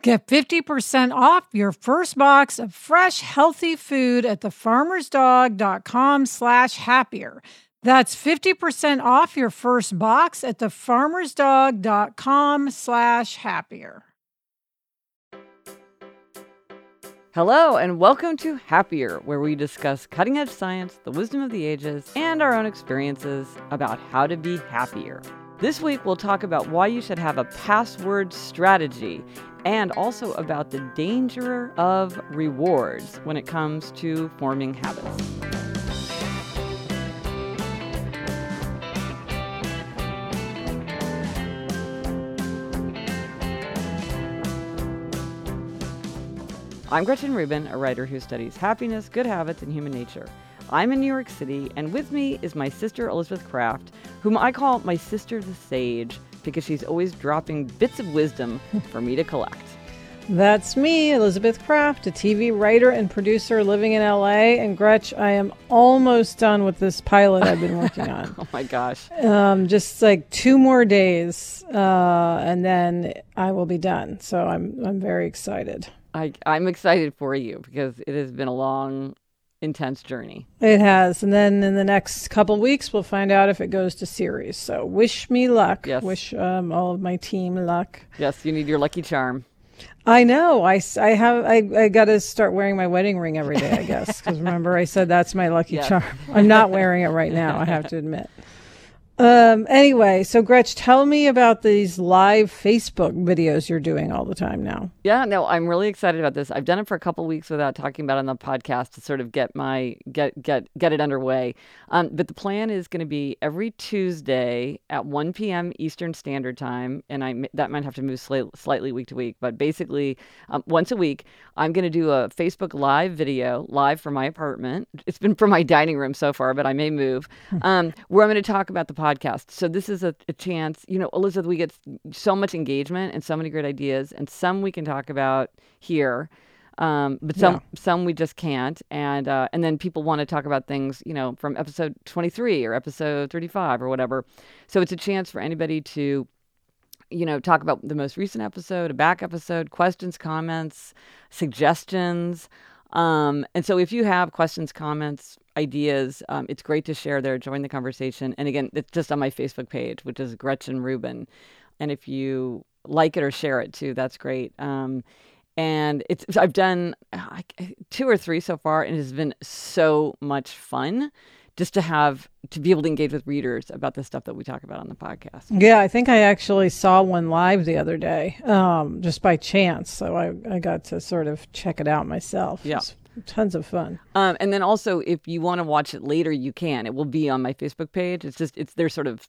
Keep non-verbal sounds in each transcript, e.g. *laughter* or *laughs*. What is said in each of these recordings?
Get 50% off your first box of fresh, healthy food at thefarmersdog.com slash happier. That's 50% off your first box at thefarmersdog.com slash happier. Hello, and welcome to Happier, where we discuss cutting edge science, the wisdom of the ages, and our own experiences about how to be happier. This week, we'll talk about why you should have a password strategy and also about the danger of rewards when it comes to forming habits. I'm Gretchen Rubin, a writer who studies happiness, good habits, and human nature. I'm in New York City, and with me is my sister Elizabeth Craft, whom I call my sister the Sage because she's always dropping bits of wisdom *laughs* for me to collect. That's me, Elizabeth Craft, a TV writer and producer living in LA. And Gretch, I am almost done with this pilot I've been working *laughs* on. oh my gosh. Um, just like two more days, uh, and then I will be done. So I'm I'm very excited. I, I'm excited for you because it has been a long intense journey. It has. And then in the next couple weeks, we'll find out if it goes to series. So wish me luck. Yes. Wish um, all of my team luck. Yes, you need your lucky charm. I know. I, I have. I, I got to start wearing my wedding ring every day. I guess because remember I said that's my lucky *laughs* yes. charm. I'm not wearing it right now. I have to admit. Um, anyway, so Gretch, tell me about these live Facebook videos you're doing all the time now. Yeah, no, I'm really excited about this. I've done it for a couple weeks without talking about it on the podcast to sort of get my get get get it underway. Um, but the plan is going to be every Tuesday at 1 p.m. Eastern Standard Time, and I that might have to move sli- slightly week to week, but basically um, once a week, I'm going to do a Facebook live video live from my apartment. It's been from my dining room so far, but I may move. Um, where I'm going to talk about the podcast podcast. So this is a, a, chance, you know, Elizabeth, we get so much engagement and so many great ideas, and some we can talk about here. Um, but some yeah. some we just can't, and uh, and then people want to talk about things, you know, from episode 23 or episode 35 or whatever. So it's a chance for anybody to, you know, talk about the most recent episode, a back episode, questions, comments, suggestions. Um, and so if you have questions, comments, ideas. Um, it's great to share there. Join the conversation. And again, it's just on my Facebook page, which is Gretchen Rubin. And if you like it or share it too, that's great. Um, and it's I've done uh, two or three so far, and it has been so much fun just to have to be able to engage with readers about the stuff that we talk about on the podcast. Yeah, I think I actually saw one live the other day, um, just by chance. So I, I got to sort of check it out myself. Yeah tons of fun. Um, and then also, if you want to watch it later, you can. It will be on my Facebook page. It's just it's there. Sort of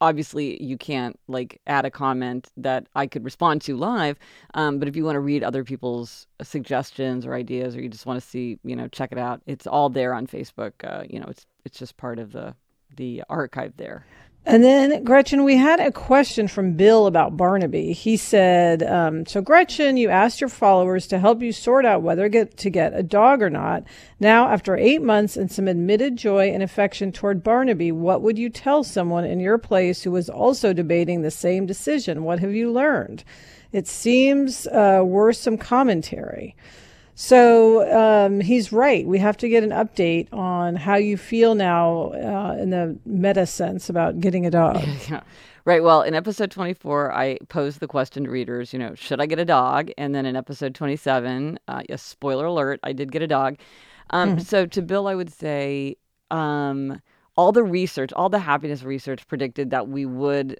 obviously you can't like add a comment that I could respond to live. Um, but if you want to read other people's suggestions or ideas, or you just want to see, you know, check it out. It's all there on Facebook. Uh, you know, it's it's just part of the the archive there. And then, Gretchen, we had a question from Bill about Barnaby. He said, um, So, Gretchen, you asked your followers to help you sort out whether get, to get a dog or not. Now, after eight months and some admitted joy and affection toward Barnaby, what would you tell someone in your place who was also debating the same decision? What have you learned? It seems uh, worth some commentary. So um, he's right. We have to get an update on how you feel now uh, in the meta sense about getting a dog. *laughs* yeah. Right. Well, in episode 24, I posed the question to readers, you know, should I get a dog? And then in episode 27, uh, yes, spoiler alert, I did get a dog. Um, mm-hmm. So to Bill, I would say um, all the research, all the happiness research predicted that we would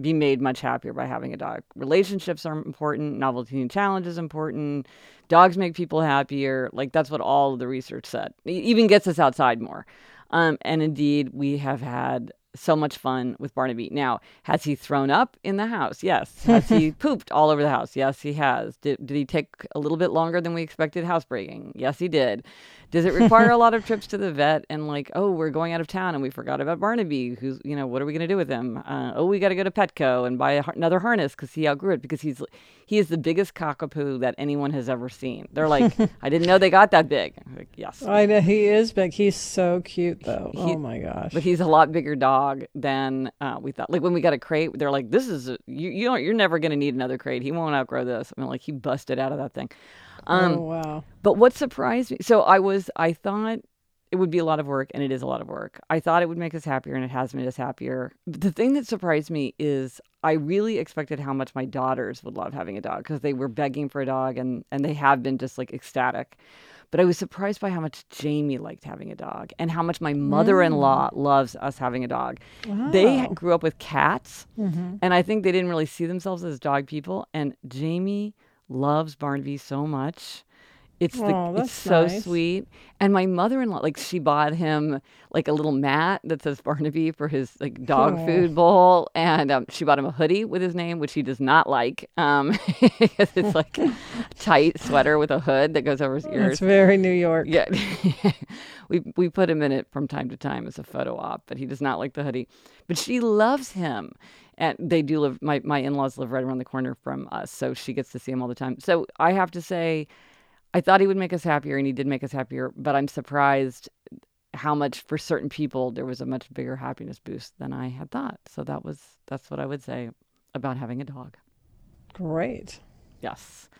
be made much happier by having a dog. Relationships are important, novelty and challenge is important. Dogs make people happier. Like that's what all of the research said. It even gets us outside more. Um, and indeed, we have had so much fun with Barnaby. Now, has he thrown up in the house? Yes. Has he *laughs* pooped all over the house? Yes, he has. Did, did he take a little bit longer than we expected housebreaking? Yes, he did. Does it require a lot of trips to the vet and like, oh, we're going out of town and we forgot about Barnaby? Who's, you know, what are we going to do with him? Uh, oh, we got to go to Petco and buy a, another harness because he outgrew it because he's he is the biggest cockapoo that anyone has ever seen. They're like, *laughs* I didn't know they got that big. Like, yes, I know he is big. He's so cute though. He, oh my gosh! But he's a lot bigger dog than uh, we thought. Like when we got a crate, they're like, this is a, you you don't you're never going to need another crate. He won't outgrow this. I mean, like he busted out of that thing. Um, oh wow! But what surprised me? So I was, I thought it would be a lot of work, and it is a lot of work. I thought it would make us happier, and it has made us happier. The thing that surprised me is I really expected how much my daughters would love having a dog because they were begging for a dog, and and they have been just like ecstatic. But I was surprised by how much Jamie liked having a dog and how much my mother-in-law mm. loves us having a dog. Wow. They grew up with cats, mm-hmm. and I think they didn't really see themselves as dog people. And Jamie loves Barnaby so much. It's the oh, it's so nice. sweet. And my mother-in-law, like she bought him like a little mat that says Barnaby for his like dog oh. food bowl, and um, she bought him a hoodie with his name, which he does not like. Um, *laughs* it's like a *laughs* tight sweater with a hood that goes over his ears. It's very New York. Yeah, *laughs* we we put him in it from time to time as a photo op, but he does not like the hoodie. But she loves him and they do live my, my in-laws live right around the corner from us so she gets to see him all the time so i have to say i thought he would make us happier and he did make us happier but i'm surprised how much for certain people there was a much bigger happiness boost than i had thought. So that was that's what i would say about having a dog. Great. Yes.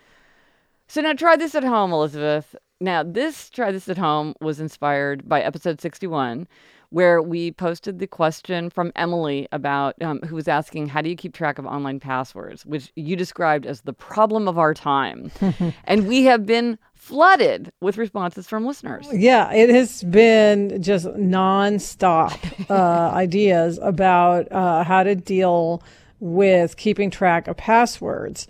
So now try this at home elizabeth. Now this try this at home was inspired by episode 61 where we posted the question from Emily about um, who was asking, How do you keep track of online passwords? Which you described as the problem of our time. *laughs* and we have been flooded with responses from listeners. Yeah, it has been just nonstop uh, *laughs* ideas about uh, how to deal with keeping track of passwords.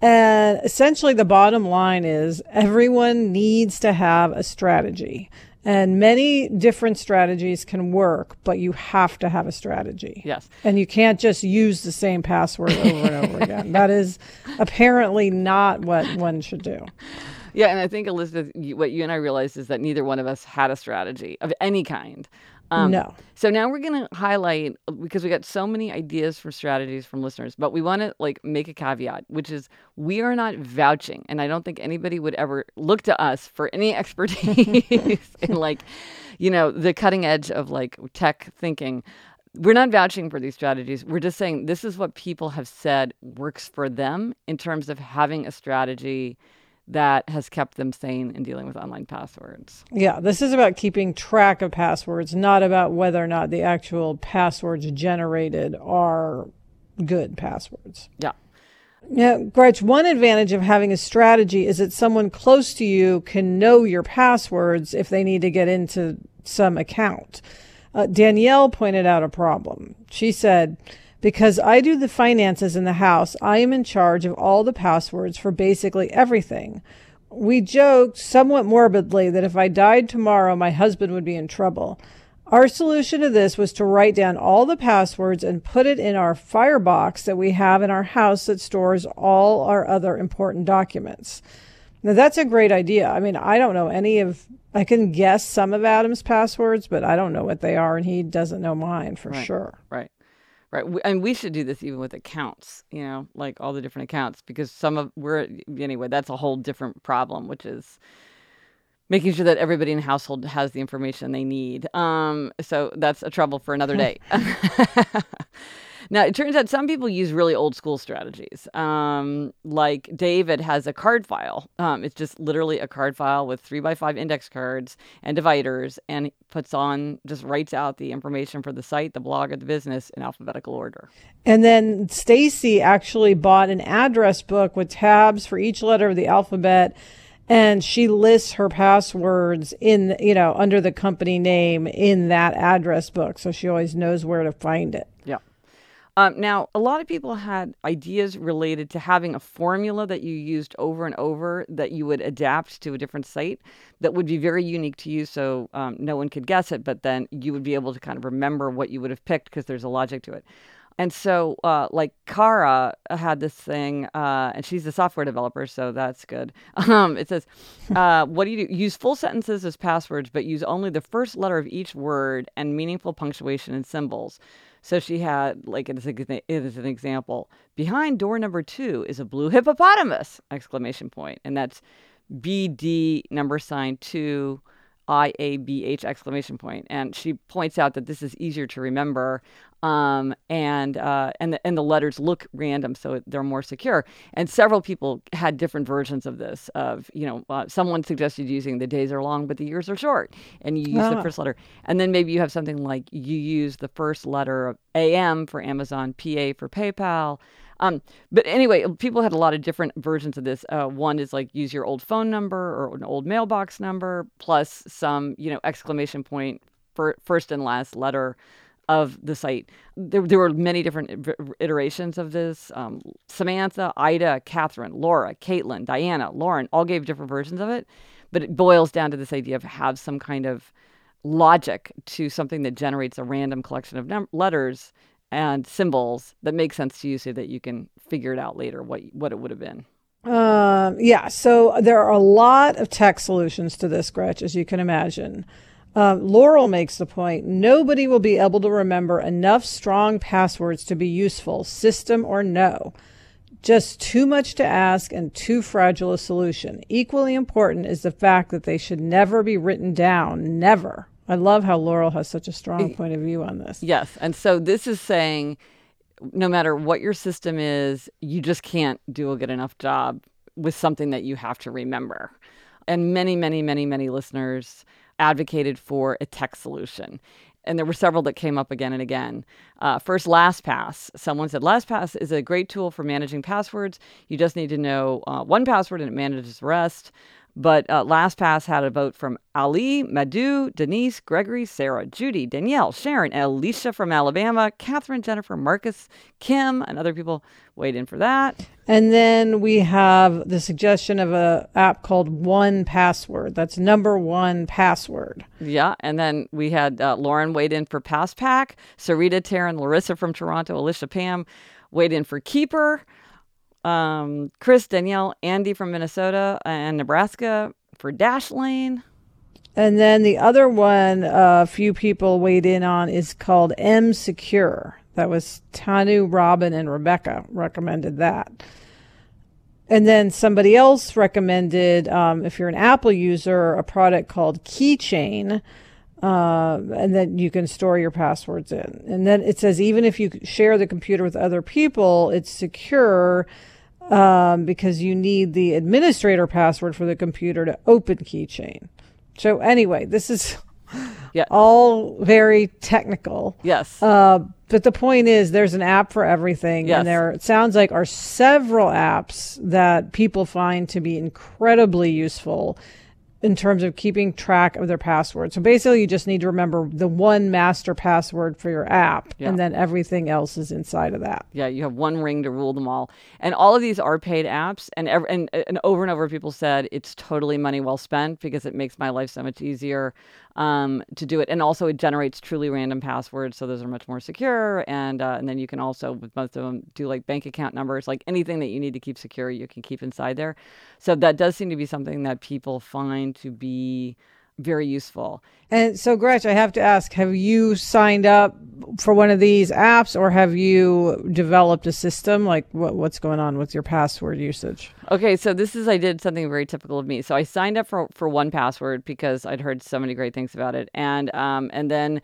And essentially, the bottom line is everyone needs to have a strategy. And many different strategies can work, but you have to have a strategy. Yes. And you can't just use the same password over and over again. *laughs* That is apparently not what one should do. Yeah, and I think Elizabeth, what you and I realized is that neither one of us had a strategy of any kind. Um, no. So now we're going to highlight because we got so many ideas for strategies from listeners, but we want to like make a caveat, which is we are not vouching, and I don't think anybody would ever look to us for any *laughs* expertise in *laughs* like, you know, the cutting edge of like tech thinking. We're not vouching for these strategies. We're just saying this is what people have said works for them in terms of having a strategy that has kept them sane in dealing with online passwords. Yeah, this is about keeping track of passwords, not about whether or not the actual passwords generated are good passwords. Yeah. Now, Gretch, one advantage of having a strategy is that someone close to you can know your passwords if they need to get into some account. Uh, Danielle pointed out a problem. She said, because I do the finances in the house, I am in charge of all the passwords for basically everything. We joked somewhat morbidly that if I died tomorrow, my husband would be in trouble. Our solution to this was to write down all the passwords and put it in our firebox that we have in our house that stores all our other important documents. Now, that's a great idea. I mean, I don't know any of, I can guess some of Adam's passwords, but I don't know what they are, and he doesn't know mine for right, sure. Right. Right. And we should do this even with accounts, you know, like all the different accounts, because some of we're, anyway, that's a whole different problem, which is making sure that everybody in the household has the information they need. Um, so that's a trouble for another *laughs* day. *laughs* Now, it turns out some people use really old school strategies. Um, like David has a card file. Um, it's just literally a card file with three by five index cards and dividers, and puts on, just writes out the information for the site, the blog, or the business in alphabetical order. And then Stacy actually bought an address book with tabs for each letter of the alphabet and she lists her passwords in you know under the company name in that address book so she always knows where to find it yeah um, now, a lot of people had ideas related to having a formula that you used over and over that you would adapt to a different site that would be very unique to you so um, no one could guess it, but then you would be able to kind of remember what you would have picked because there's a logic to it. And so, uh, like Kara had this thing, uh, and she's a software developer, so that's good. *laughs* Um, it says, uh, "What do you do? Use full sentences as passwords, but use only the first letter of each word and meaningful punctuation and symbols." So she had, like, as an example, behind door number two is a blue *laughs* hippopotamus! Exclamation point, and that's BD number sign two. I A B H exclamation point, and she points out that this is easier to remember um, and uh, and the, and the letters look random, so they're more secure. And several people had different versions of this. Of you know, uh, someone suggested using the days are long, but the years are short, and you use ah. the first letter. And then maybe you have something like you use the first letter of AM for Amazon, PA for PayPal. Um, but anyway, people had a lot of different versions of this. Uh, one is like use your old phone number or an old mailbox number plus some, you know, exclamation point for first and last letter of the site. There, there were many different iterations of this. Um, Samantha, Ida, Catherine, Laura, Caitlin, Diana, Lauren all gave different versions of it. But it boils down to this idea of have some kind of logic to something that generates a random collection of num- letters and symbols that make sense to you so that you can figure it out later what what it would have been. Um, yeah, so there are a lot of tech solutions to this, Gretch, as you can imagine. Uh, Laurel makes the point nobody will be able to remember enough strong passwords to be useful, system or no. Just too much to ask and too fragile a solution. Equally important is the fact that they should never be written down. Never. I love how Laurel has such a strong point of view on this. Yes. And so this is saying no matter what your system is, you just can't do a good enough job with something that you have to remember. And many, many, many, many listeners advocated for a tech solution. And there were several that came up again and again. Uh, first, LastPass. Someone said LastPass is a great tool for managing passwords. You just need to know uh, one password and it manages the rest. But uh, LastPass had a vote from Ali, Madhu, Denise, Gregory, Sarah, Judy, Danielle, Sharon, Alicia from Alabama, Catherine, Jennifer, Marcus, Kim, and other people weighed in for that. And then we have the suggestion of a app called 1Password. That's number one password. Yeah, and then we had uh, Lauren weighed in for PassPack, Sarita, Taryn, Larissa from Toronto, Alicia, Pam weighed in for Keeper um, Chris, Danielle, Andy from Minnesota and Nebraska for Dashlane. And then the other one a uh, few people weighed in on is called mSecure. That was Tanu, Robin, and Rebecca recommended that. And then somebody else recommended, um, if you're an Apple user, a product called Keychain, uh, and then you can store your passwords in. And then it says even if you share the computer with other people, it's secure um, because you need the administrator password for the computer to open Keychain. So anyway, this is *laughs* yeah. all very technical. Yes. Uh, but the point is, there's an app for everything, yes. and there it sounds like are several apps that people find to be incredibly useful in terms of keeping track of their password. So basically, you just need to remember the one master password for your app, yeah. and then everything else is inside of that. Yeah, you have one ring to rule them all. And all of these are paid apps, and ev- and and over and over, people said it's totally money well spent because it makes my life so much easier um, to do it. And also, it generates truly random passwords, so those are much more secure. And uh, and then you can also, with most of them, do like bank account numbers, like anything that you need to keep secure, you can keep inside there. So that does seem to be something that people find to be very useful. And so, Gretch, I have to ask: Have you signed up for one of these apps, or have you developed a system? Like, what, what's going on with your password usage? Okay, so this is I did something very typical of me. So I signed up for for one password because I'd heard so many great things about it, and um, and then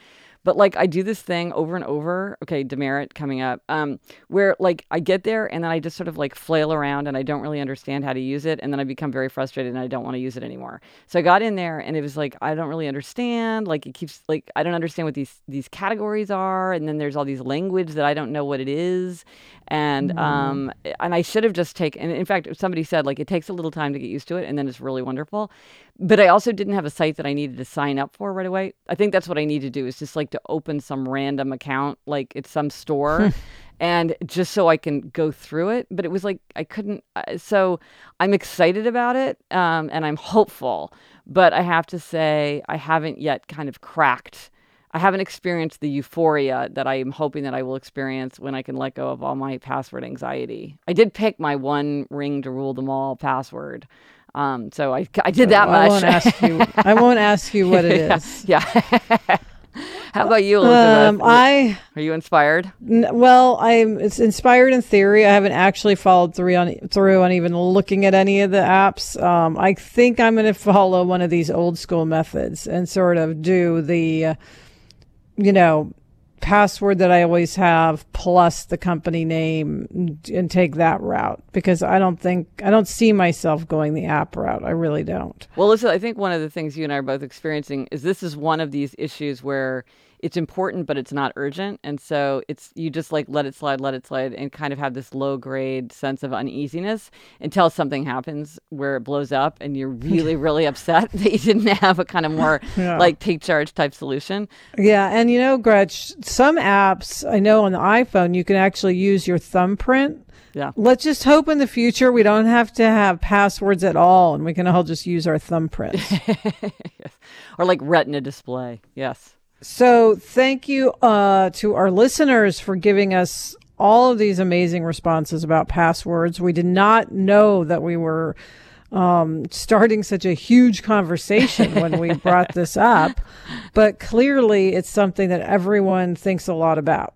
but like I do this thing over and over. Okay, demerit coming up. Um, where like I get there and then I just sort of like flail around and I don't really understand how to use it, and then I become very frustrated and I don't want to use it anymore. So I got in there and it was like I don't really understand. Like it keeps like I don't understand what these these categories are, and then there's all these language that I don't know what it is, and mm. um and I should have just taken. And in fact, somebody said like it takes a little time to get used to it, and then it's really wonderful. But I also didn't have a site that I needed to sign up for right away. I think that's what I need to do is just like to open some random account, like it's some store, *laughs* and just so I can go through it. But it was like I couldn't. Uh, so I'm excited about it um, and I'm hopeful. But I have to say, I haven't yet kind of cracked. I haven't experienced the euphoria that I am hoping that I will experience when I can let go of all my password anxiety. I did pick my one ring to rule them all password. Um, so I, I did that I much. Won't ask you, I won't ask you what it *laughs* is. yeah. yeah. *laughs* How about you, Elizabeth? Um, I are you inspired? N- well, I'm it's inspired in theory. I haven't actually followed through on through on even looking at any of the apps. Um, I think I'm going to follow one of these old school methods and sort of do the, uh, you know, password that I always have plus the company name and take that route because I don't think I don't see myself going the app route. I really don't. Well, listen, I think one of the things you and I are both experiencing is this is one of these issues where it's important, but it's not urgent. And so it's you just like let it slide, let it slide, and kind of have this low grade sense of uneasiness until something happens where it blows up and you're *laughs* really, really upset that you didn't have a kind of more *laughs* yeah. like take charge type solution. Yeah. And you know, Gretch, some apps I know on the iPhone you can actually use your thumbprint. Yeah. Let's just hope in the future we don't have to have passwords at all and we can all just use our thumbprints. *laughs* yes. Or like retina display. Yes. So, thank you uh, to our listeners for giving us all of these amazing responses about passwords. We did not know that we were um, starting such a huge conversation when we brought this up, *laughs* but clearly it's something that everyone thinks a lot about.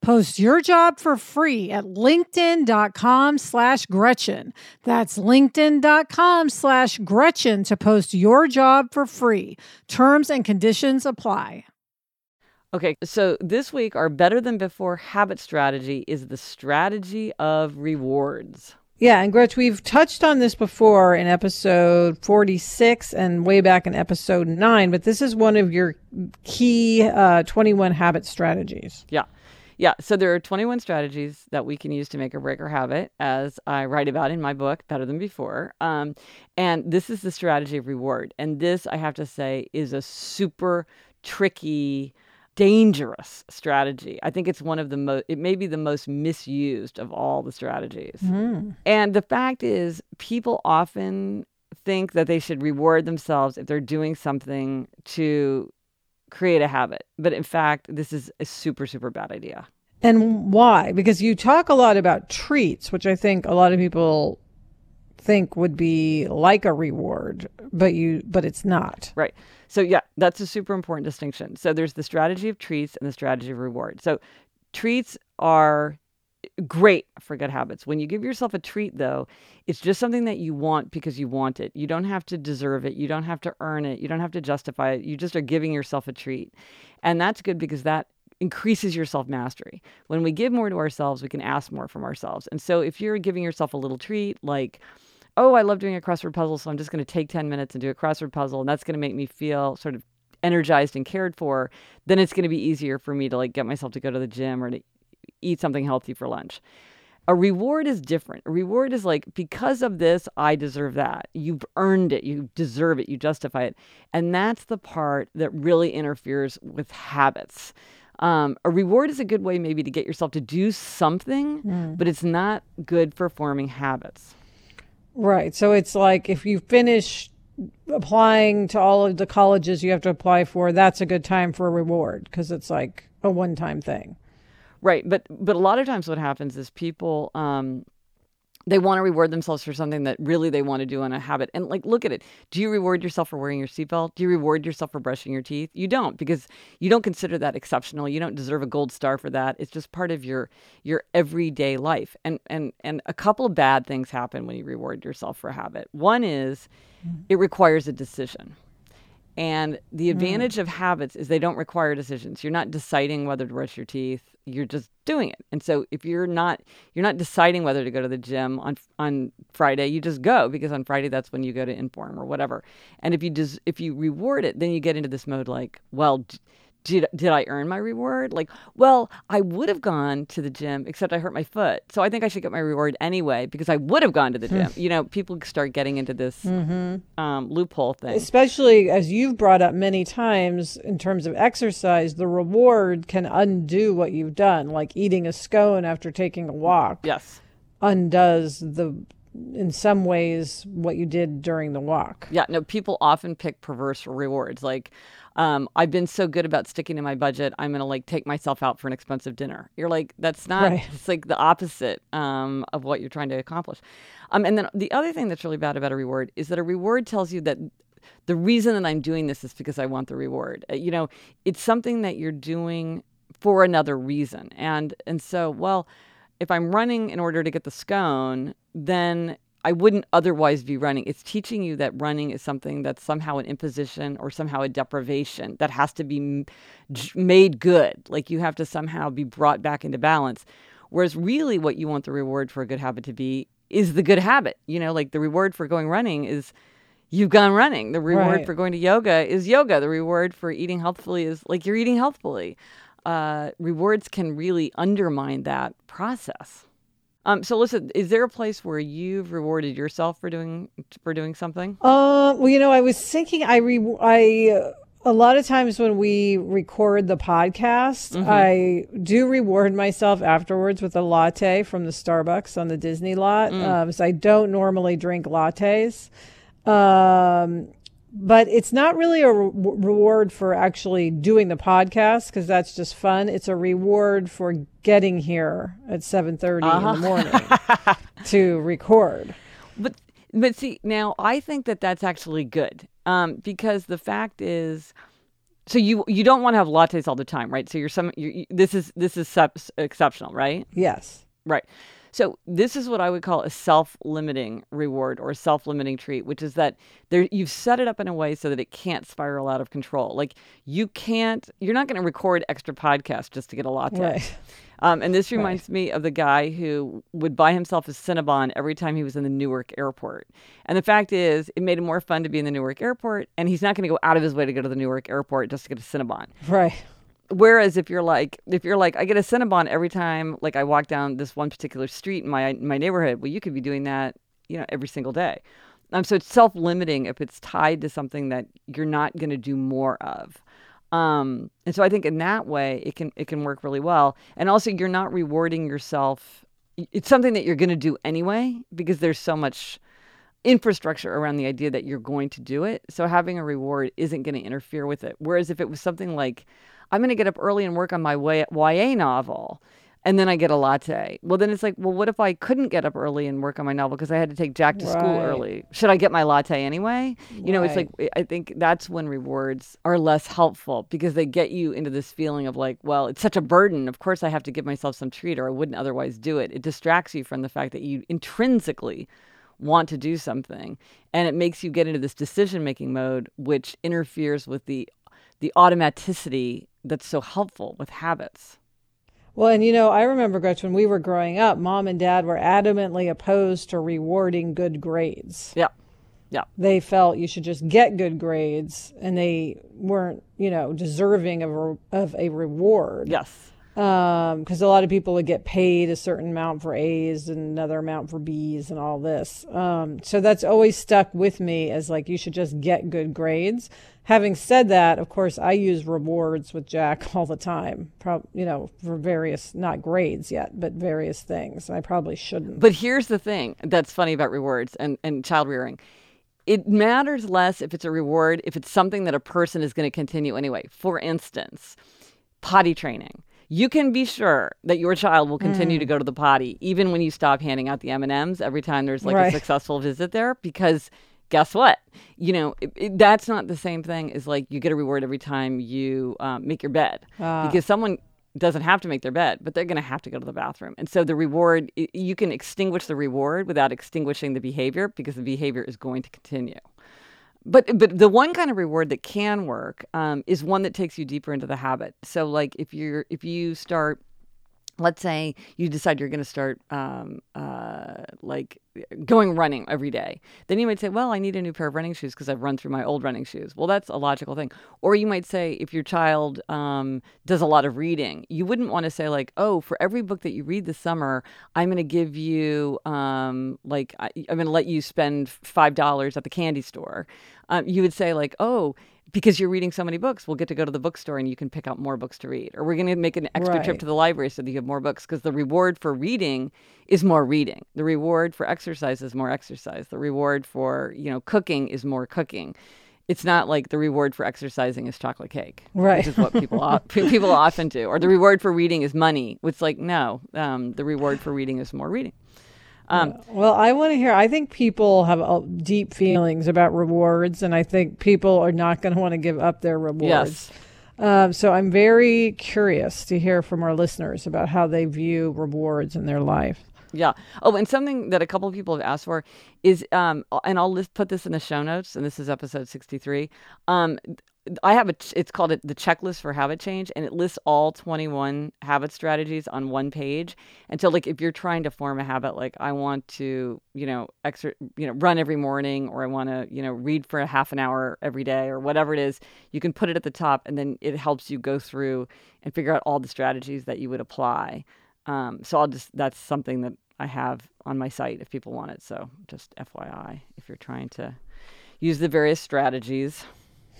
Post your job for free at linkedin.com slash Gretchen. That's linkedin.com slash Gretchen to post your job for free. Terms and conditions apply. Okay, so this week, our better than before habit strategy is the strategy of rewards. Yeah, and Gretch, we've touched on this before in episode 46 and way back in episode 9, but this is one of your key uh, 21 habit strategies. Yeah. Yeah, so there are 21 strategies that we can use to make or break our habit, as I write about in my book, Better Than Before. Um, and this is the strategy of reward. And this, I have to say, is a super tricky, dangerous strategy. I think it's one of the most, it may be the most misused of all the strategies. Mm. And the fact is, people often think that they should reward themselves if they're doing something to create a habit. But in fact, this is a super, super bad idea. And why? Because you talk a lot about treats, which I think a lot of people think would be like a reward, but you but it's not. Right. So yeah, that's a super important distinction. So there's the strategy of treats and the strategy of reward. So treats are great for good habits. When you give yourself a treat, though, it's just something that you want because you want it. You don't have to deserve it. You don't have to earn it. You don't have to justify it. You just are giving yourself a treat. And that's good because that increases your self mastery. When we give more to ourselves, we can ask more from ourselves. And so if you're giving yourself a little treat, like, oh, I love doing a crossword puzzle, so I'm just going to take 10 minutes and do a crossword puzzle, and that's going to make me feel sort of energized and cared for, then it's going to be easier for me to like get myself to go to the gym or to eat something healthy for lunch. A reward is different. A reward is like, because of this, I deserve that. You've earned it. You deserve it. You justify it. And that's the part that really interferes with habits. Um, a reward is a good way, maybe, to get yourself to do something, mm. but it's not good for forming habits. Right. So it's like if you finish applying to all of the colleges you have to apply for, that's a good time for a reward because it's like a one time thing. Right, but but a lot of times what happens is people um, they want to reward themselves for something that really they want to do in a habit. And like, look at it. Do you reward yourself for wearing your seatbelt? Do you reward yourself for brushing your teeth? You don't because you don't consider that exceptional. You don't deserve a gold star for that. It's just part of your your everyday life. And and and a couple of bad things happen when you reward yourself for a habit. One is mm. it requires a decision. And the mm. advantage mm. of habits is they don't require decisions. You're not deciding whether to brush your teeth. You're just doing it. And so if you're not you're not deciding whether to go to the gym on on Friday, you just go because on Friday that's when you go to inform or whatever. And if you just if you reward it, then you get into this mode like, well, did did I earn my reward? Like, well, I would have gone to the gym, except I hurt my foot. So I think I should get my reward anyway because I would have gone to the gym. you know, people start getting into this mm-hmm. um, loophole thing. Especially as you've brought up many times in terms of exercise, the reward can undo what you've done, like eating a scone after taking a walk. Yes, undoes the in some ways what you did during the walk. Yeah, no, people often pick perverse rewards. Like, um, I've been so good about sticking to my budget. I'm gonna like take myself out for an expensive dinner. You're like, that's not. Right. It's like the opposite um, of what you're trying to accomplish. Um, and then the other thing that's really bad about a reward is that a reward tells you that the reason that I'm doing this is because I want the reward. Uh, you know, it's something that you're doing for another reason. And and so, well, if I'm running in order to get the scone, then I wouldn't otherwise be running. It's teaching you that running is something that's somehow an imposition or somehow a deprivation that has to be made good. Like you have to somehow be brought back into balance. Whereas really what you want the reward for a good habit to be is the good habit. You know, like the reward for going running is you've gone running. The reward right. for going to yoga is yoga. The reward for eating healthfully is like you're eating healthfully. Uh, rewards can really undermine that process. Um, so listen, is there a place where you've rewarded yourself for doing for doing something? Uh, well, you know, I was thinking, I re- I a lot of times when we record the podcast, mm-hmm. I do reward myself afterwards with a latte from the Starbucks on the Disney lot. Mm. Um, so I don't normally drink lattes. Um, but it's not really a re- reward for actually doing the podcast because that's just fun. It's a reward for getting here at 7:30 uh-huh. in the uh-huh. morning *laughs* to record. But but see, now I think that that's actually good um, because the fact is, so you you don't want to have lattes all the time, right? So you're some you this is this is sub- exceptional, right? Yes. Right. So this is what I would call a self-limiting reward or a self-limiting treat, which is that there you've set it up in a way so that it can't spiral out of control. Like you can't, you're not going to record extra podcasts just to get a latte. Right. Um, and this reminds right. me of the guy who would buy himself a Cinnabon every time he was in the Newark airport. And the fact is, it made it more fun to be in the Newark airport, and he's not going to go out of his way to go to the Newark airport just to get a Cinnabon. Right. Whereas if you're like if you're like I get a Cinnabon every time like I walk down this one particular street in my my neighborhood, well you could be doing that, you know, every single day. Um, so it's self-limiting if it's tied to something that you're not going to do more of. Um, and so I think in that way it can it can work really well. And also you're not rewarding yourself. It's something that you're going to do anyway because there's so much infrastructure around the idea that you're going to do it. So having a reward isn't going to interfere with it. Whereas if it was something like I'm going to get up early and work on my YA novel. and then I get a latte. Well, then it's like, well, what if I couldn't get up early and work on my novel because I had to take Jack to school early? Should I get my latte anyway? You know, it's like I think that's when rewards are less helpful because they get you into this feeling of like, well, it's such a burden. Of course, I have to give myself some treat or I wouldn't otherwise do it. It distracts you from the fact that you intrinsically want to do something and it makes you get into this decision making mode which interferes with the the automaticity that's so helpful with habits. Well, and you know, I remember, Gretchen, when we were growing up, mom and dad were adamantly opposed to rewarding good grades. Yeah. Yeah. They felt you should just get good grades, and they weren't, you know, deserving of a, of a reward. Yes. Because a lot of people would get paid a certain amount for A's and another amount for B's and all this. Um, so that's always stuck with me as like you should just get good grades. Having said that, of course, I use rewards with Jack *laughs* all the time. Prob- you know, for various not grades yet, but various things. I probably shouldn't. But here's the thing that's funny about rewards and, and child rearing. It matters less if it's a reward, if it's something that a person is going to continue anyway. For instance, potty training. You can be sure that your child will continue to go to the potty even when you stop handing out the M&Ms every time there's like a successful visit there because guess what? You know, it, it- that's not the same thing as like you get a reward every time you um, make your bed because someone doesn't have to make their bed, but they're going to have to go to the bathroom. And so the reward, i- you can extinguish the reward without extinguishing the behavior because the behavior is going to continue. But but the one kind of reward that can work um, is one that takes you deeper into the habit. So like if you're if you start let's say you decide you're going to start um, uh, like going running every day then you might say well i need a new pair of running shoes because i've run through my old running shoes. Well that's a logical thing. Or you might say if your child um, does a lot of reading you wouldn't want to say like oh for every book that you read this summer i'm going to give you um, like I, i'm going to let you spend five dollars at the candy store um, you would say like oh because you're reading so many books, we'll get to go to the bookstore and you can pick out more books to read. Or we're going to make an extra trip to the library so that you have more books because the reward for reading is more reading. The reward for exercise is more exercise. The reward for, you know, cooking is more cooking. It's not like the reward for exercising is chocolate cake, Right. Which is what people o- people often do. Or the reward for reading is money. It's like no, um, the reward for reading is more reading. Um, Well, I want to hear. I think people have uh, deep feelings about rewards, and I think people are not going to want to give up their rewards. Yes. Um, so I'm very curious to hear from our listeners about how they view rewards in their life. Yeah. Oh, and something that a couple of people have asked for is, um, and I'll list, put this in the show notes, and this is episode 63. Um, I have a, it's called it the checklist for habit change, and it lists all 21 habit strategies on one page. And so, like, if you're trying to form a habit, like I want to, you know, exer, you know, run every morning, or I want to, you know, read for a half an hour every day, or whatever it is, you can put it at the top, and then it helps you go through and figure out all the strategies that you would apply. Um, so I'll just that's something that I have on my site if people want it. So just FYI, if you're trying to use the various strategies.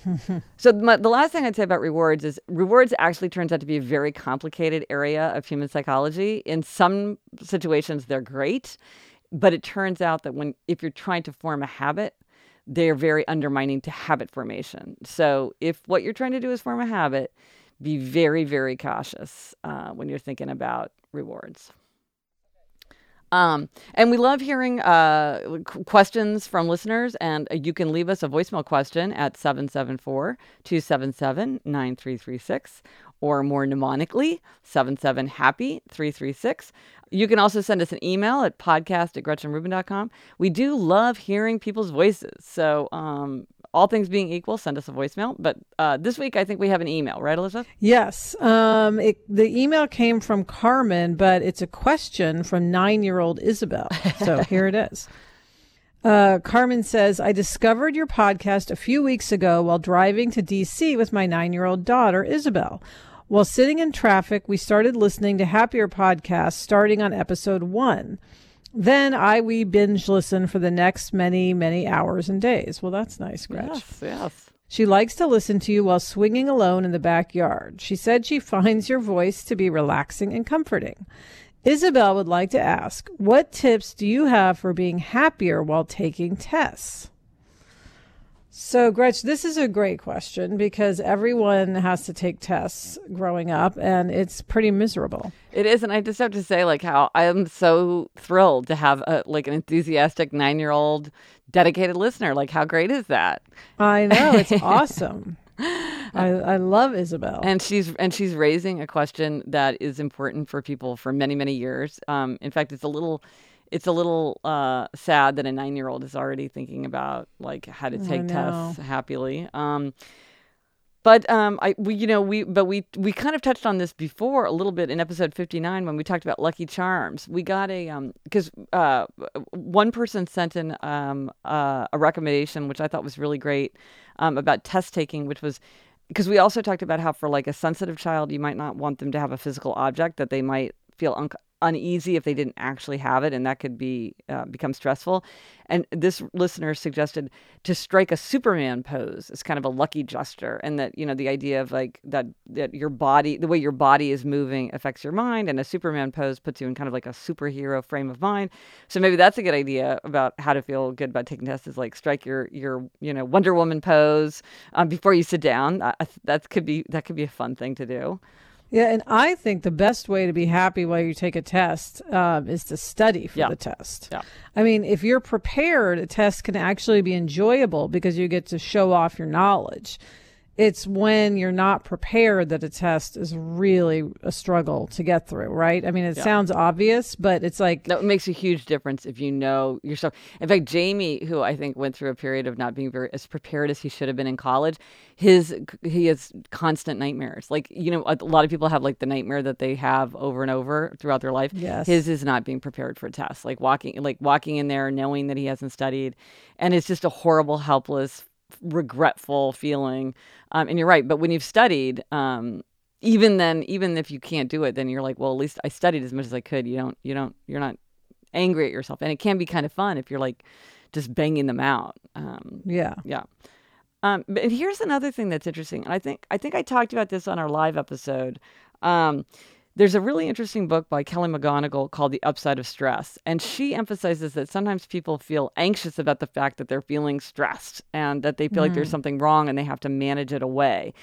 *laughs* so my, the last thing I'd say about rewards is rewards actually turns out to be a very complicated area of human psychology. In some situations, they're great, but it turns out that when if you're trying to form a habit, they're very undermining to habit formation. So if what you're trying to do is form a habit, be very very cautious uh, when you're thinking about rewards. Um, and we love hearing uh, questions from listeners, and uh, you can leave us a voicemail question at 774 277 9336 or more mnemonically, 77 happy 336. You can also send us an email at podcast at gretchenrubin.com. We do love hearing people's voices. So, um, all things being equal, send us a voicemail. But uh, this week, I think we have an email, right, Elizabeth? Yes, um, it, the email came from Carmen, but it's a question from nine-year-old Isabel. So *laughs* here it is. Uh, Carmen says, I discovered your podcast a few weeks ago while driving to DC with my nine year old daughter, Isabel. While sitting in traffic, we started listening to Happier Podcasts starting on episode one. Then I we binge listen for the next many, many hours and days. Well, that's nice, Gretch. Yes, yes. She likes to listen to you while swinging alone in the backyard. She said she *laughs* finds your voice to be relaxing and comforting. Isabel would like to ask, what tips do you have for being happier while taking tests? So, Gretch, this is a great question because everyone has to take tests growing up, and it's pretty miserable. It is, and I just have to say, like, how I am so thrilled to have a, like an enthusiastic nine-year-old dedicated listener. Like, how great is that? I know it's *laughs* awesome. I, I love Isabel, and she's and she's raising a question that is important for people for many many years. Um, in fact, it's a little it's a little uh, sad that a nine year old is already thinking about like how to take tests happily. Um, but um, I we you know we but we we kind of touched on this before a little bit in episode 59 when we talked about Lucky Charms. We got a um because uh one person sent in um uh, a recommendation which I thought was really great um about test taking which was because we also talked about how for like a sensitive child you might not want them to have a physical object that they might feel un- uneasy if they didn't actually have it, and that could be uh, become stressful. And this listener suggested to strike a Superman pose as kind of a lucky gesture, and that you know the idea of like that that your body, the way your body is moving, affects your mind, and a Superman pose puts you in kind of like a superhero frame of mind. So maybe that's a good idea about how to feel good about taking tests. Is like strike your your you know Wonder Woman pose um, before you sit down. That could be that could be a fun thing to do. Yeah, and I think the best way to be happy while you take a test um, is to study for yeah. the test. Yeah. I mean, if you're prepared, a test can actually be enjoyable because you get to show off your knowledge it's when you're not prepared that a test is really a struggle to get through, right? I mean, it yeah. sounds obvious, but it's like that makes a huge difference if you know yourself. In fact, Jamie, who I think went through a period of not being very as prepared as he should have been in college, his he has constant nightmares. Like you know, a lot of people have like the nightmare that they have over and over throughout their life. Yes. his is not being prepared for a test. Like walking, like walking in there knowing that he hasn't studied, and it's just a horrible, helpless regretful feeling. Um, and you're right, but when you've studied, um, even then, even if you can't do it, then you're like, well, at least I studied as much as I could. You don't, you don't, you're not angry at yourself, and it can be kind of fun if you're like just banging them out. Um, yeah, yeah. Um, but here's another thing that's interesting, and I think I think I talked about this on our live episode. Um, there's a really interesting book by Kelly McGonigal called The Upside of Stress. And she emphasizes that sometimes people feel anxious about the fact that they're feeling stressed and that they feel mm. like there's mm. something wrong and they have to manage it away.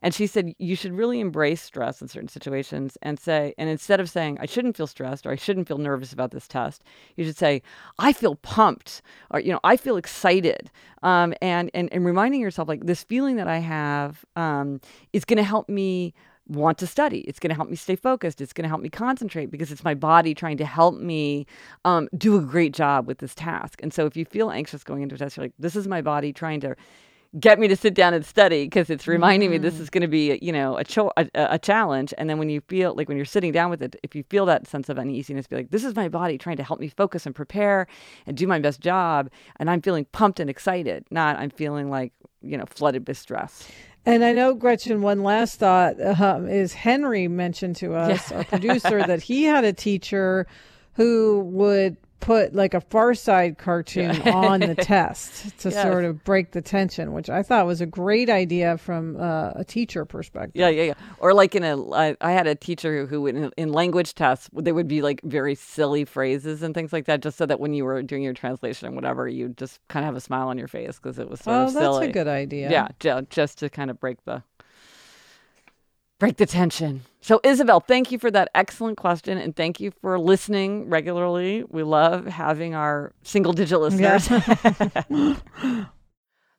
And she said you should really embrace stress in certain situations and say, and instead of saying, I shouldn't feel stressed or I shouldn't feel nervous about this test, you should say, I feel pumped or, you know, I feel excited. Um, and, and, and reminding yourself, like, this feeling that I have um, is going to help me want to study. It's going to help me stay focused. It's going to help me concentrate because it's my body trying to help me um, do a great job with this task. And so if you feel anxious going into a test, you're like, this is my body trying to get me to sit down and study because it's reminding mm-hmm. me this mm-hmm. is going to be you know a, cho- a, a challenge and then when you feel like when you're sitting down with it if you feel that sense of uneasiness be like this is my body trying to help me focus and prepare and do my best job and i'm feeling pumped and excited not i'm feeling like you know flooded with stress and I know, Gretchen, one last thought um, is Henry mentioned to us, yeah. our producer, that he had a teacher who would put like a Far Side cartoon yeah. *laughs* on the test to yes. sort of break the tension, which I thought was a great idea from uh, a teacher perspective. Yeah, yeah, yeah. Or like in a, I, I had a teacher who in, in language tests, there would be like very silly phrases and things like that, just so that when you were doing your translation and whatever, you just kind of have a smile on your face because it was sort oh, of silly. Oh, that's a good idea. Yeah, just to kind of break the break the tension. So, Isabel, thank you for that excellent question and thank you for listening regularly. We love having our single digit listeners. Yeah. *laughs* *laughs*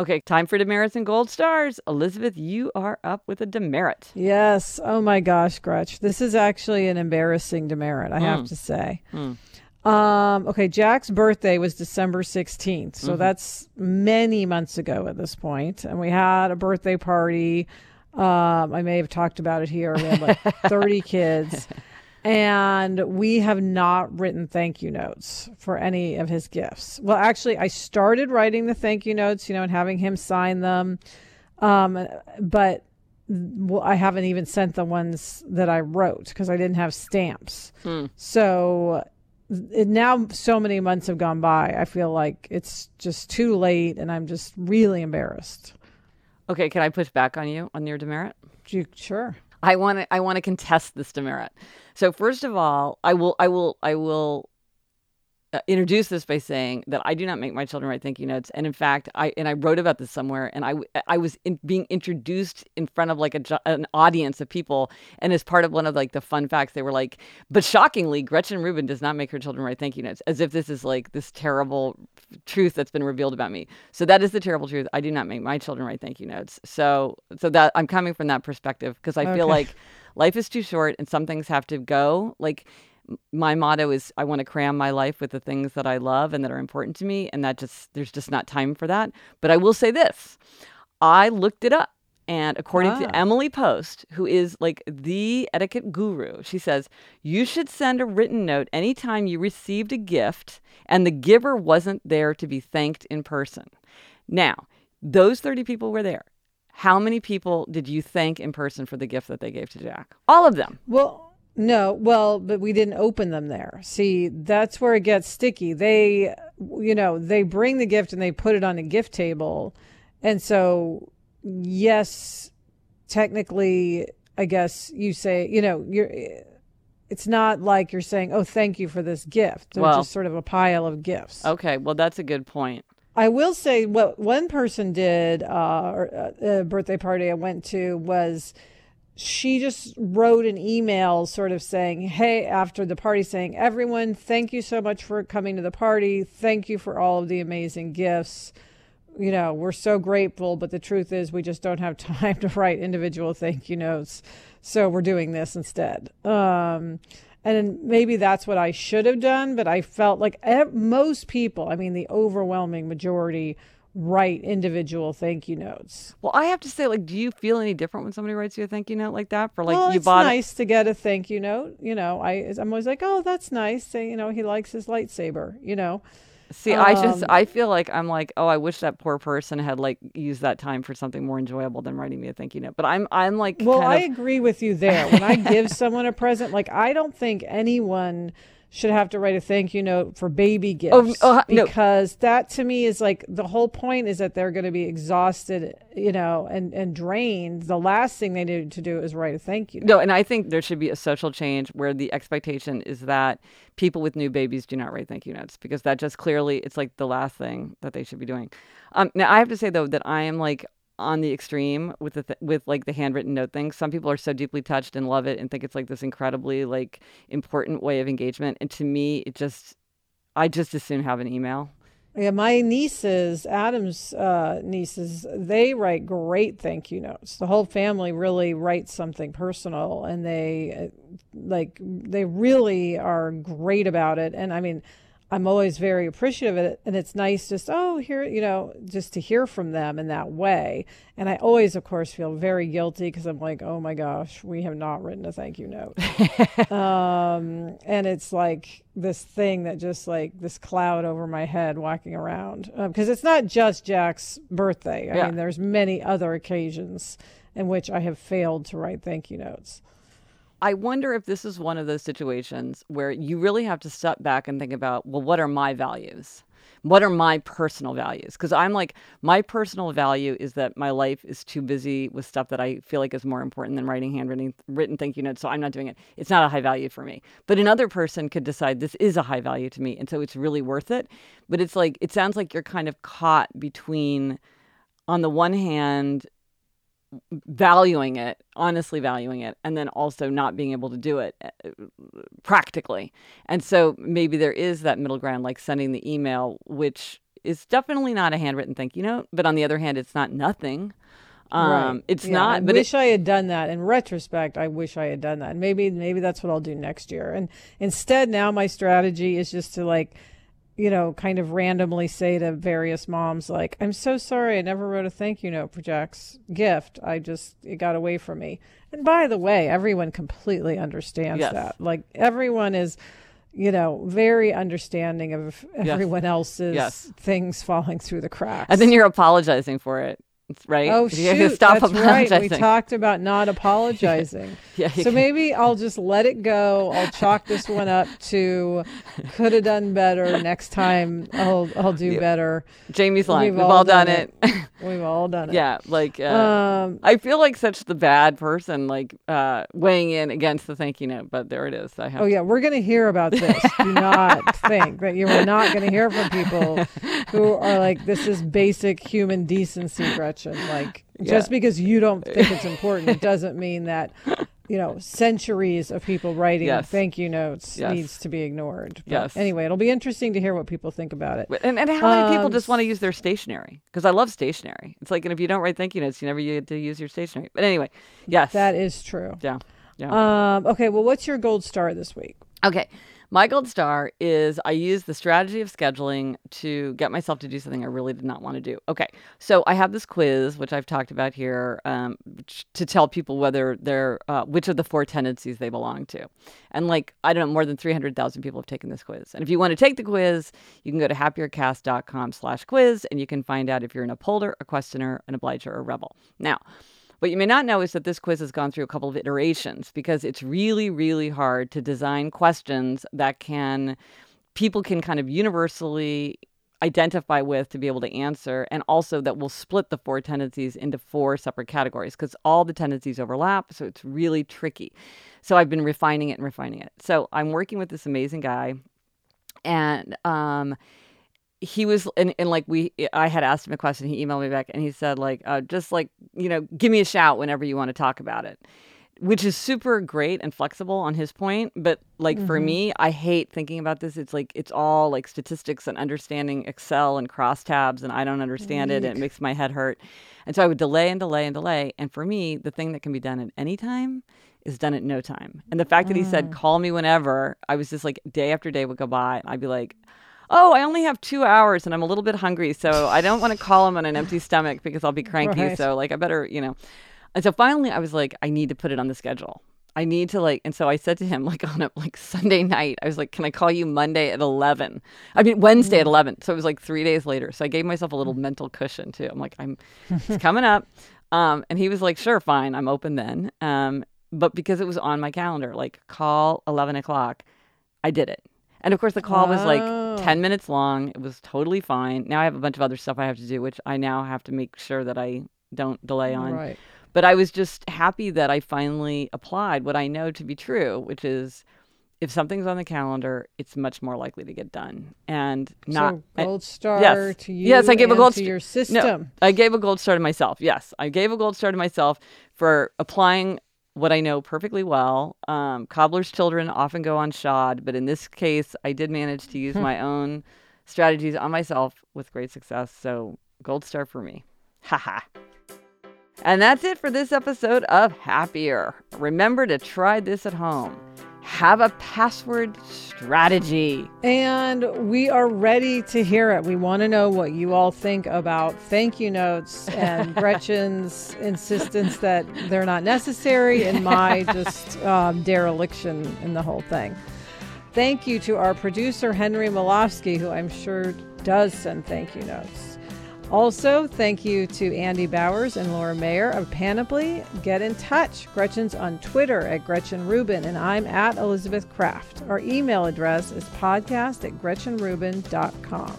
Okay, time for demerits and gold stars. Elizabeth, you are up with a demerit. Yes. Oh my gosh, Gretch. This is actually an embarrassing demerit, I have to say. Um, okay, Jack's birthday was December 16th. So that's many months ago at this point. And we had a birthday party. Um, I may have talked about it here. We had like *laughs* 30 kids. And we have not written thank you notes for any of his gifts. Well, actually, I started writing the thank you notes, you know, and having him sign them. Um, but well, I haven't even sent the ones that I wrote because I didn't have stamps. So it, now so many months have gone by. I feel like it's just too late and I'm just really embarrassed. Okay, can I push back on you on your demerit? You, sure. I want to I want to contest this demerit. So first of all, I will I will I will Uh, introduce this by saying that I do not make my children write thank you notes, and in fact, I and I wrote about this somewhere, and I uh, I was in, being introduced in front of like a, an audience of people, and as part of one of like the fun facts, they were like, but shockingly, Gretchen Rubin does not make her children write thank you notes, as if this is like this terrible truth that's been revealed about me. So that is the terrible truth. I do not make my children write thank you notes. So so that I'm coming from that perspective because I feel like life is too short and some things have to go. Like my motto is I want to cram my life with the things that I love and that are important to me and that just there's just not time for that. But I will say this. I looked it up and according Ah. to Emily Post, who is like the etiquette guru, she says, you should send a written note anytime you received a gift and the giver wasn't there to be thanked in person. Now, those 30 people were there. How many people did you thank in person for the gift that they gave to Jack? All of them. Well, no, well, but we didn't open them there. See, that's where it gets sticky. They, you know, they bring the gift and they put it on a gift table. And so, yes, technically, I guess you say, you know, you're, it's not like you're saying, oh, thank you for this gift. They're Well- just sort of a pile of gifts. Okay, well, that's a good point. I will say what one person did, uh, or, uh, a birthday party I went to was she just wrote an email sort of saying, Hey, after the party, saying, Everyone, thank you so much for coming to the party. Thank you for all of the amazing gifts. You know, we're so grateful, but the truth is, we just don't have *laughs* time to write individual thank you notes. So we're doing this instead. Um, and maybe that's what I should have done, but I felt like most people, I mean, the overwhelming majority, write individual thank you notes. Well, I have to say, like, do you feel any different when somebody writes you a thank you note like that? For like well, you it's bought it? nice to get a thank you note. You know, I I'm always like, oh, that's nice. Say, you know, he likes his lightsaber. You know, See, I just Um, I feel like I'm like, oh, I wish that poor person had like used that time for something more enjoyable than writing me a thank you note. But I'm I'm like, well, I of, agree with you there. When I give *laughs* someone a present, like I don't think anyone should have to write a thank you note for baby gifts oh, no. because that to me is like the whole point is that they're going to be exhausted, you know, and and drained. The last thing they need to do is write a thank you. note. no, and I think there should be a social change where the expectation is that people with new babies do not write thank you notes because that just clearly it's like the last thing that they should be doing. Um, now I have to say though that I am like on the extreme with the th- with like the handwritten note thing. Some people are so deeply touched and love it and think it's like this incredibly like important way of engagement, and to me, it just I just as soon have an email. Yeah, my nieces, Adam's uh, nieces, they write great thank you notes. The whole family really writes something personal, and they uh, like they really are great about it. And I mean, I'm always very appreciative of it, and it's nice just oh here you know just to hear from them in that way. And I always, of course, feel very guilty because I'm like, oh my gosh, we have not written a thank you note *laughs* um and it's like this thing that just like this cloud over my head walking around because it's not just jack's birthday i Yeah. mean there's many other occasions in which i have failed to write thank you notes I wonder if this is one of those situations where you really have to step back and think about, well, what are my values? What are my personal values? Because I'm like, my personal value is that my life is too busy with stuff that I feel like is more important than writing handwritten written thank you notes. So I'm not doing it. It's not a high value for me. But another person could decide this is a high value to me. And so it's really worth it. But it's like, it sounds like you're kind of caught between, on the one hand, valuing it, honestly valuing it, and then also not being able to do it uh, practically. And so maybe there is that middle ground, like sending the email, which is definitely not a handwritten thank you note, but on the other hand, it's not nothing. Um, right. It's yeah, not. I but wish it, I had done that. In retrospect, I wish I had done that. Maybe, maybe that's what I'll do next year. And instead, now my strategy is just to like you know, kind of randomly say to various moms, like, I'm so sorry I never wrote a thank you note for Jack's gift. I just, it got away from me. And by the way, everyone completely understands yes. that. Like, everyone is, you know, very understanding of everyone yes. else's yes. things falling through the cracks. And then you're apologizing for it right? Oh *laughs* shoot, stop that's right. We talked about not *laughs* apologizing. yeah. So maybe I'll just let it go. I'll chalk this one up to could have done better. Next time I'll I'll do yeah. better. Jamie's line. We've, We've all, all, done, done it. it. *laughs* We've all done it. Yeah, like uh, um, I feel like such the bad person, like uh, weighing in against the thank you note. But there it is. I have. Oh yeah, we're gonna hear about this. do not think that you are not gonna hear from people who are like, this is basic human decency, Gretchen. Like *laughs* yeah. just because you don't think it's important, doesn't mean that you know centuries of people writing yes. thank you notes yes. needs to be ignored. But yes. Anyway, it'll be interesting to hear what people think about it. And, and how many people um, just want to use their stationery? Because I love stationery. It's like, and if you don't write thank you notes, you never get to use your stationery. But anyway, yes, that is true. Yeah. Yeah. Um, okay. Well, what's your gold star this week? Okay. My gold star is I use the strategy of scheduling to get myself to do something I really did not want to do. Okay, so I have this quiz, which I've talked about here, um, to tell people whether they're uh, which of the four tendencies they belong to. And like I don't know, more than three hundred thousand people have taken this quiz. And if you want to take the quiz, you can go to happiercast.com/quiz, and you can find out if you're an upholder, a questioner, an obliger, or a rebel. Now. What you may not know is that this quiz has gone through a couple of iterations because it's really, really hard to design questions that can people can kind of universally identify with to be able to answer and also that will split the four tendencies into four separate categories because all the tendencies overlap so it's really tricky. So i've been refining it and refining it. So i'm working with this amazing guy and um, he was and, and like we i had asked him a question he emailed me back and he said like uh, just like you know give me a shout whenever you want to talk about it which is super great and flexible on his point but like mm-hmm. for me i hate thinking about this it's like it's all like statistics and understanding excel and crosstabs and i don't understand Eek. it and it makes my head hurt and so i would delay and delay and delay and for me the thing that can be done at any time is done at no time and the fact that he said mm. call me whenever i was just like day after day would go by and i'd be like oh, I only have two hours and I'm a little bit hungry, so I don't want to call him on an empty *laughs* stomach because I'll be cranky. Right. So like I better, you know. And so finally I was like, I need to put it on the schedule. I need to like, and so I said to him like on a like Sunday night, I was like, can I call you Monday at eleven? I mean Wednesday at mm. eleven. So it was like three days later. So I gave myself a little mm. mental cushion too. I'm like, I'm, it's *laughs* coming up. Um, and he was like, sure, fine, I'm open then. Um, but because it was on my calendar, like call eleven o'clock, I did it. And of course, the call was like 10 minutes long. It was totally fine. Now I have a bunch of other stuff I have to do, which I now have to make sure that I don't delay on. Right. But I was just happy that I finally applied what I know to be true, which is if something's on the calendar, it's much more likely to get done. And not so gold star yes, to you. Yes, I gave a gold star to your system. No, I gave a gold star to myself. Yes, I gave a gold star to myself for applying what I know perfectly well. Um, cobbler's children often go on shod, but in this case, I did manage to use hmm. my own strategies on myself with great success. So, gold star for me. Haha. and that's it for this episode of Happier. Remember to try this at home have a password strategy. And we are ready to hear it. We want to know what you all think about thank you notes and *laughs* Gretchen's insistence that they're not necessary and my *laughs* just um, dereliction in the whole thing. Thank you to our producer, Henry Molofsky, who I'm sure does send thank you notes. Also, thank you to Andy Bowers and Laura Mayer of Panoply. Get in touch. Gretchen's on Twitter at Gretchen Rubin, and I'm at Elizabeth Craft. Our email address is podcast at GretchenRubin.com.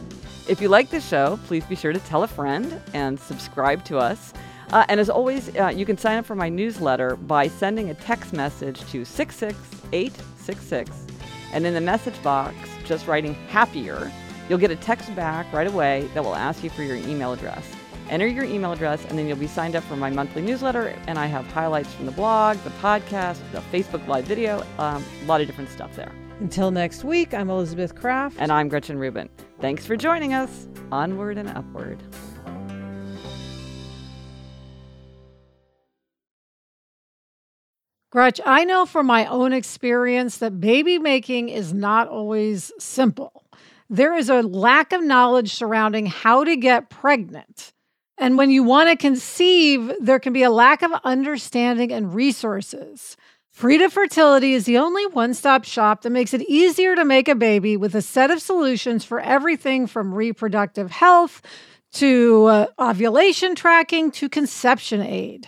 if you like the show, please be sure to tell a friend and subscribe to us. Uh, and as always, uh, you can sign up for my newsletter by sending a text message to 66866. And in the message box, just writing happier, you'll get a text back right away that will ask you for your email address. Enter your email address, and then you'll be signed up for my monthly newsletter. And I have highlights from the blog, the podcast, the Facebook Live video, um, a lot of different stuff there. Until next week, I'm Elizabeth Craft. And I'm Gretchen Rubin. Thanks for joining us. Onward and upward. Gretch, I know from my own experience that baby making is not always simple. There is a lack of knowledge surrounding how to get pregnant. And when you want to conceive, there can be a lack of understanding and resources. Frida Fertility is the only one stop shop that makes it easier to make a baby with a set of solutions for everything from reproductive health to uh, ovulation tracking to conception aid.